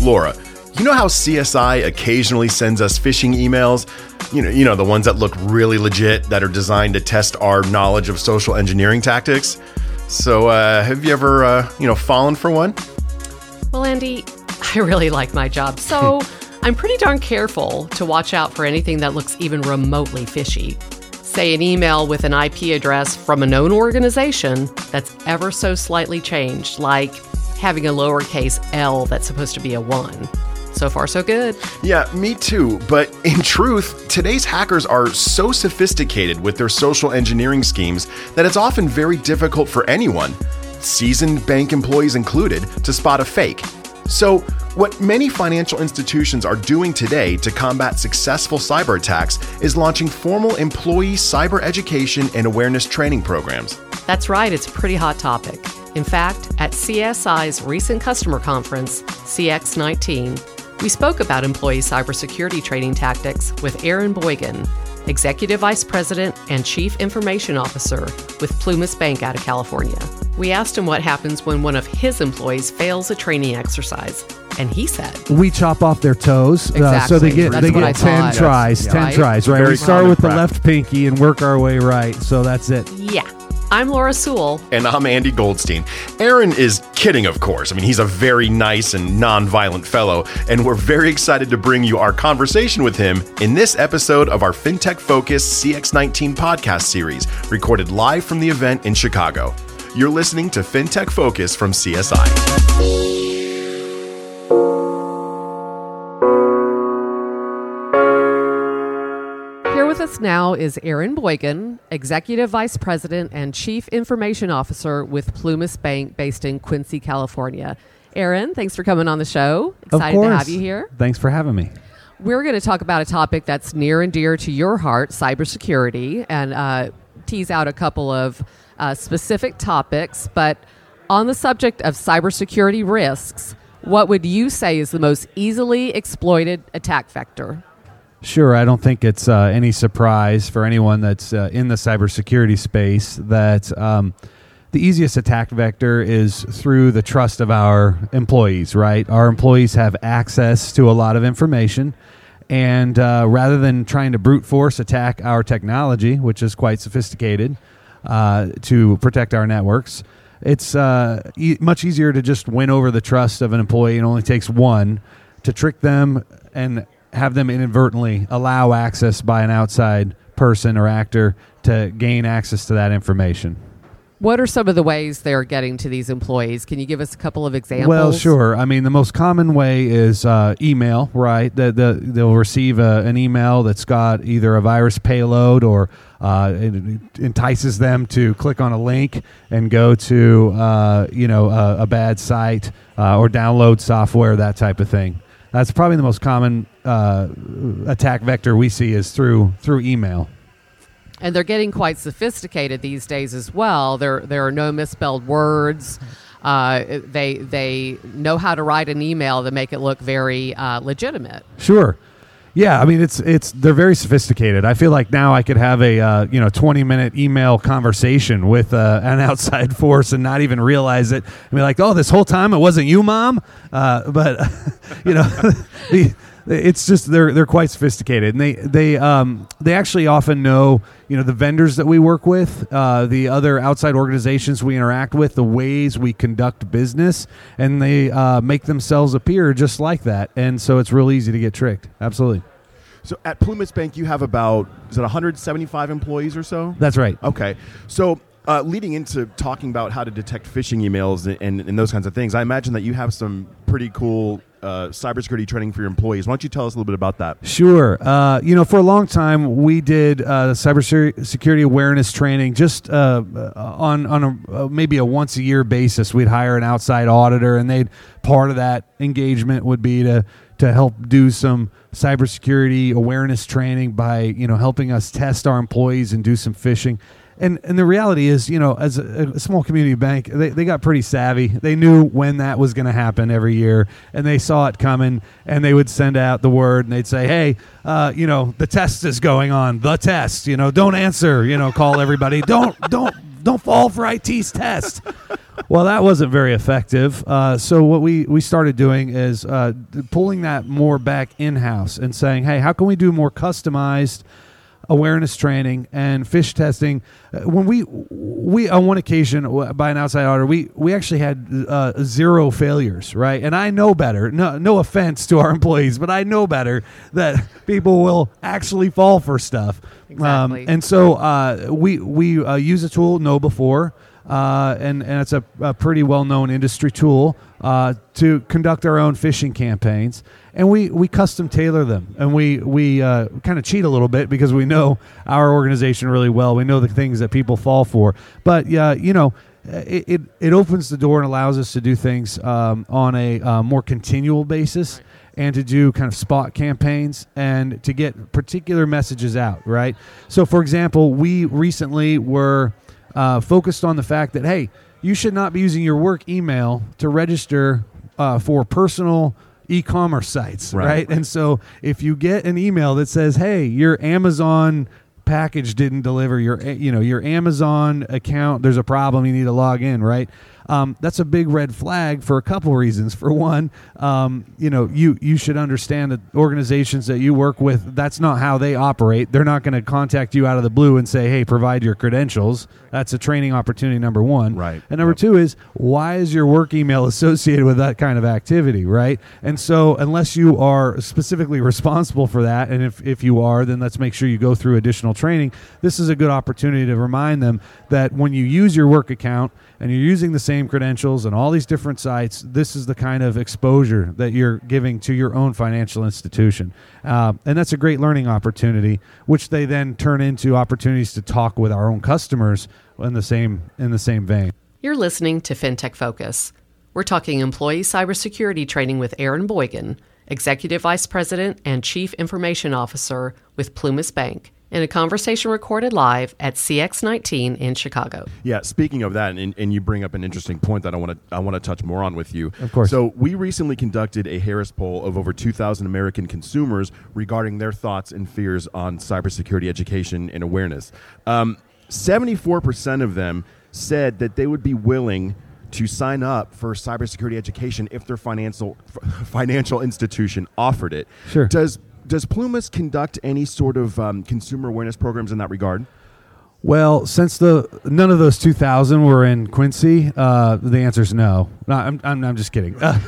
Laura, you know how CSI occasionally sends us phishing emails? You know, you know the ones that look really legit that are designed to test our knowledge of social engineering tactics. So, uh, have you ever, uh, you know, fallen for one? Well, Andy, I really like my job, so I'm pretty darn careful to watch out for anything that looks even remotely fishy. Say an email with an IP address from a known organization that's ever so slightly changed, like having a lowercase l that's supposed to be a 1. So far, so good. Yeah, me too. But in truth, today's hackers are so sophisticated with their social engineering schemes that it's often very difficult for anyone, seasoned bank employees included, to spot a fake. So, what many financial institutions are doing today to combat successful cyber attacks is launching formal employee cyber education and awareness training programs. That's right, it's a pretty hot topic. In fact, at CSI's recent customer conference, CX19, we spoke about employee cybersecurity training tactics with Aaron Boygan, Executive Vice President and Chief Information Officer with Plumas Bank out of California. We asked him what happens when one of his employees fails a training exercise, and he said, We chop off their toes, uh, Exactly. so they get That's they get ten tries, Yeah. ten Right. tries, right? Very we start common with the left pinky and work our way right. So that's it. I'm Laura Sewell. And I'm Andy Goldstein. Aaron is kidding, of course. I mean, he's a very nice and non-violent fellow, and we're very excited to bring you our conversation with him in this episode of our FinTech Focus CX19 podcast series, recorded live from the event in Chicago. You're listening to FinTech Focus from CSI. Us now is Aaron Boygan, Executive Vice President and Chief Information Officer with Plumas Bank based in Quincy, California. Aaron, thanks for coming on the show. Excited to have you here. Thanks for having me. We're going to talk about a topic that's near and dear to your heart cybersecurity and uh, tease out a couple of uh, specific topics. But on the subject of cybersecurity risks, what would you say is the most easily exploited attack vector? Sure, I don't think it's uh, any surprise for anyone that's uh, in the cybersecurity space that um, the easiest attack vector is through the trust of our employees, right? Our employees have access to a lot of information. And uh, rather than trying to brute force attack our technology, which is quite sophisticated uh, to protect our networks, it's uh, e- much easier to just win over the trust of an employee. It only takes one to trick them and have them inadvertently allow access by an outside person or actor to gain access to that information. What are some of the ways they're getting to these employees? Can you give us a couple of examples? Well, sure. I mean, the most common way is uh, email, right? The, the, they'll receive a, an email that's got either a virus payload or uh, it entices them to click on a link and go to, uh, you know, a, a bad site uh, or download software, that type of thing. That's probably the most common uh, attack vector we see is through through email. And they're getting quite sophisticated these days as well. There, there are no misspelled words. Uh, they, they know how to write an email to make it look very uh, legitimate. Sure. Yeah, I mean it's it's they're very sophisticated. I feel like now I could have a uh, you know twenty minute email conversation with uh, an outside force and not even realize it. And be like, oh, this whole time it wasn't you, mom. Uh, but you know, the, it's just they're they're quite sophisticated, and they they um, they actually often know you know the vendors that we work with, uh, the other outside organizations we interact with, the ways we conduct business, and they uh, make themselves appear just like that, and so it's real easy to get tricked. Absolutely, So at Plumas Bank, you have about is it 175 employees or so? that's right. Okay. So, uh, leading into talking about how to detect phishing emails and, and, and those kinds of things, I imagine that you have some pretty cool uh, cybersecurity training for your employees. Why don't you tell us a little bit about that? Sure. Uh, you know, for a long time, we did uh, cybersecurity awareness training just uh, on on a, uh, maybe a once a year basis. We'd hire an outside auditor, and they'd part of that engagement would be to to help do some cybersecurity awareness training by you know helping us test our employees and do some phishing. And, and the reality is, you know, as a, a small community bank, they, they got pretty savvy. They knew when that was going to happen every year, and they saw it coming, and they would send out the word, and they'd say, "Hey, uh, you know, the test is going on. The test. You know, don't answer. You know, call everybody. don't don't don't fall for IT's test." Well, that wasn't very effective. Uh, so what we we started doing is uh, pulling that more back in house and saying, hey, how can we do more customized awareness training and phish testing. Uh, when we we on one occasion by an outside auditor, we we actually had uh, zero failures, right? And I know better. No no offense to our employees, but I know better that people will actually fall for stuff. Exactly. Um, and so uh, we we uh, use a tool KnowBe4. Uh, and, and it's a, a pretty well known industry tool uh, to conduct our own phishing campaigns and we we custom tailor them and we we uh, kind of cheat a little bit because we know our organization really well we know the things that people fall for but yeah you know it, it, it opens the door and allows us to do things um, on a uh, more continual basis right. And to do kind of spot campaigns and to get particular messages out right so for example we recently were uh, focused on the fact that hey you should not be using your work email to register uh, for personal e-commerce sites, right. right? And so if you get an email that says, "Hey, your Amazon package didn't deliver your you know your Amazon account there's a problem you need to log in right um, that's a big red flag for a couple reasons. For one, um, you know, you you should understand that organizations that you work with, that's not how they operate. They're not going to contact you out of the blue and say, "Hey, provide your credentials." That's a training opportunity number one. Right. And number yep. two is why is your work email associated with that kind of activity, right? And so, unless you are specifically responsible for that, and if if you are, then let's make sure you go through additional training. This is a good opportunity to remind them that when you use your work account and you're using the credentials and all these different sites, this is the kind of exposure that you're giving to your own financial institution. Uh, and that's a great learning opportunity, which they then turn into opportunities to talk with our own customers in the same in the same vein. You're listening to FinTech Focus. We're talking employee cybersecurity training with Aaron Boygan, Executive Vice President and Chief Information Officer with Plumas Bank in a conversation recorded live at CX19 in Chicago. Yeah, speaking of that, and, and you bring up an interesting point that I want to I want to touch more on with you. Of course. So we recently conducted a Harris poll of over 2,000 American consumers regarding their thoughts and fears on cybersecurity education and awareness. Um, 74% of them said that they would be willing to sign up for cybersecurity education if their financial financial institution offered it. Sure. Does does Plumas conduct any sort of um, consumer awareness programs in that regard? Well, since the none of those 2000 were in Quincy, uh, the answer is no. no I'm, I'm, I'm just kidding. Uh,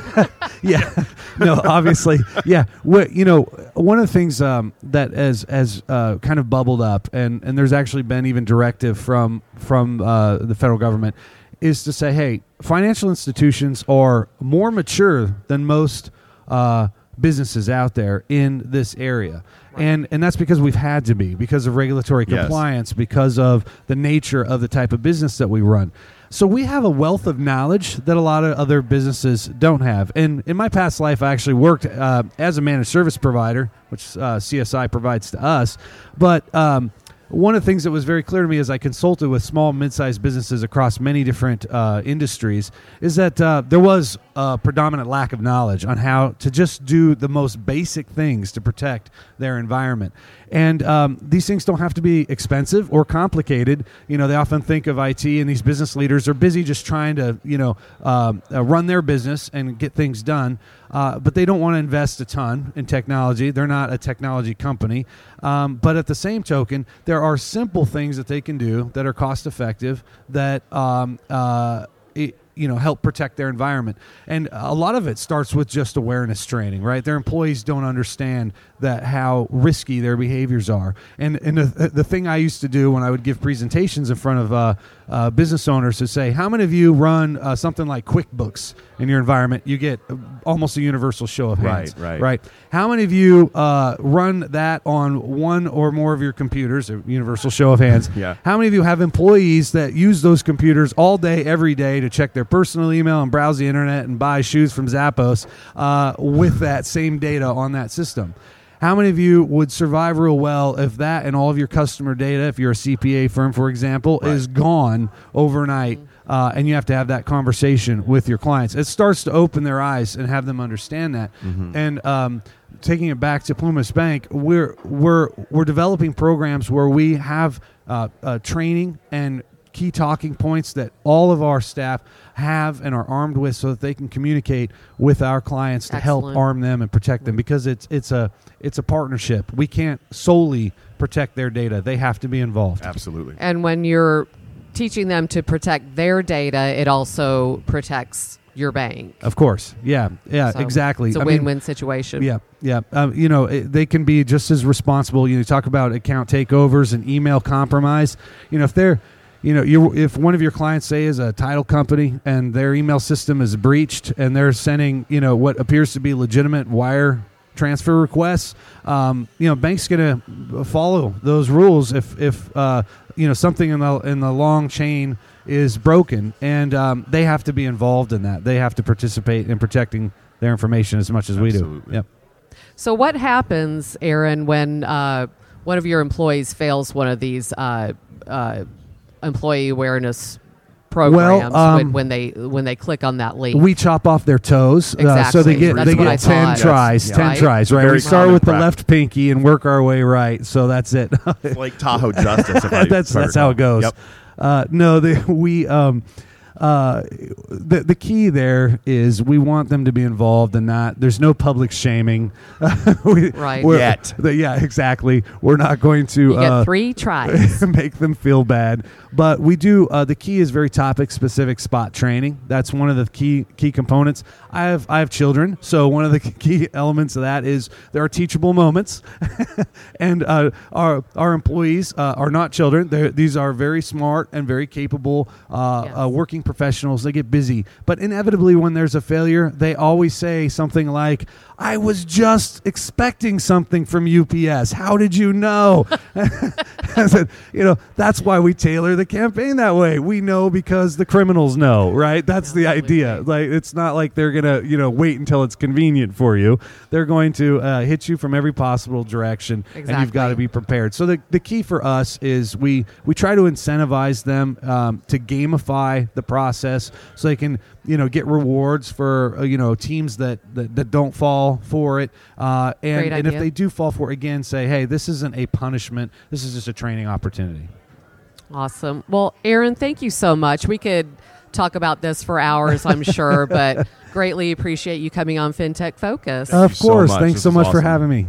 yeah, no, obviously, yeah. You know, one of the things um, that has has uh, kind of bubbled up, and and there's actually been even directive from from uh, the federal government, is to say, hey, financial institutions are more mature than most uh, businesses out there in this area. Right. And and that's because we've had to be because of regulatory compliance, yes. because of the nature of the type of business that we run. So we have a wealth of knowledge that a lot of other businesses don't have. And in my past life, I actually worked uh, as a managed service provider, which uh, CSI provides to us. But um, one of the things that was very clear to me as I consulted with small, mid-sized businesses across many different uh, industries is that uh, there was a predominant lack of knowledge on how to just do the most basic things to protect their environment. And um, these things don't have to be expensive or complicated. You know, they often think of IT and these business leaders are busy just trying to, you know, um, uh, run their business and get things done. Uh, but they don't want to invest a ton in technology. They're not a technology company. Um, but at the same token, there are simple things that they can do that are cost effective that um, uh, it, you know help protect their environment. And a lot of it starts with just awareness training right? Their employees don't understand that how risky their behaviors are. And and the, the thing i used to do when i would give presentations in front of uh, uh, business owners to say how many of you run uh, something like quickbooks in your environment? You get almost a universal show of hands right right. right? How many of you uh, run that on one or more of your computers? A universal show of hands. Yeah. How many of you have employees that use those computers all day every day to check their their personal email and browse the internet and buy shoes from Zappos uh, with that same data on that system. How many of you would survive real well if that and all of your customer data, if you're a CPA firm, for example, right. is gone overnight uh, and you have to have that conversation with your clients? It starts to open their eyes and have them understand that. Mm-hmm. And um, taking it back to Plumas Bank, we're, we're, we're developing programs where we have uh, uh, training and key talking points that all of our staff have and are armed with so that they can communicate with our clients to help arm them and protect them because it's it's a it's a partnership. We can't solely protect their data. They have to be involved. Absolutely. And when you're teaching them to protect their data, it also protects your bank. Of course. Yeah. Yeah, So exactly. It's a I mean, win-win situation. Yeah, yeah. Um, you know, it, they can be just as responsible. You know, talk about account takeovers and email compromise. You know, if they're, you know, you if one of your clients say is a title company and their email system is breached and they're sending, you know, what appears to be legitimate wire transfer requests, um, you know, banks gonna follow those rules if if uh, you know something in the in the long chain is broken, and um, they have to be involved in that. They have to participate in protecting their information as much as we do. Yep. So what happens, Aaron, when uh, one of your employees fails one of these uh, uh, employee awareness programs um, when, when they when they click on that link? We chop off their toes, uh, so they Exactly. get That's they what I get ten thought. tries. Yeah. Ten Right. tries, right? Very We start common with the practice. left pinky and work our way right. So that's it. It's like Tahoe Justice. If I, that's if that's how it goes. Yep. Uh, no, the, we um, uh, the the key there is we want them to be involved in that. There's no public shaming. we, Right. we're- Yet. the- yeah, exactly. We're not going to you get uh, three tries. make them feel bad. But we do. Uh, the key is very topic specific spot training. That's one of the key key components. I have I have children, so one of the key elements of that is there are teachable moments, and uh, our our employees uh, are not children. They're, these are very smart and very capable uh, Yes. uh, working professionals. They get busy, but inevitably when there's a failure, they always say something like. I was just expecting something from UPS. How did you know? I said, you know, that's why we tailor the campaign that way. We know because the criminals know, right? That's the idea. Like, it's not like they're gonna, you know, wait until it's convenient for you. They're going to uh, hit you from every possible direction, and you've got to be prepared. So the the key for us is we we try to incentivize them um, to gamify the process so they can you know get rewards for uh, you know teams that, that that don't fall for it. Uh, and and if they do fall for it again say hey this isn't a punishment. This is just a training opportunity. Awesome. Well, Aaron, thank you so much. We could talk about this for hours, I'm sure, but greatly appreciate you coming on FinTech Focus. Thank of you so course. thanks This so is much for having me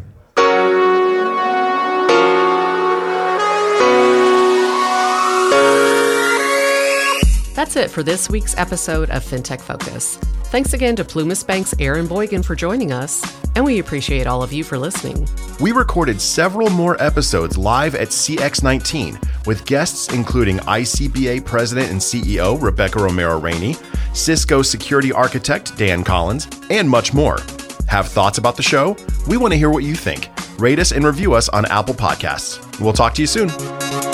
That's it for this week's episode of FinTech Focus. Thanks again to Plumas Bank's Aaron Boygan for joining us, and we appreciate all of you for listening. We recorded several more episodes live at CX19 with guests including ICBA President and CEO Rebecca Romero Rainey, Cisco Security Architect Dan Collins, and much more. Have thoughts about the show? We want to hear what you think. Rate us and review us on Apple Podcasts. We'll talk to you soon.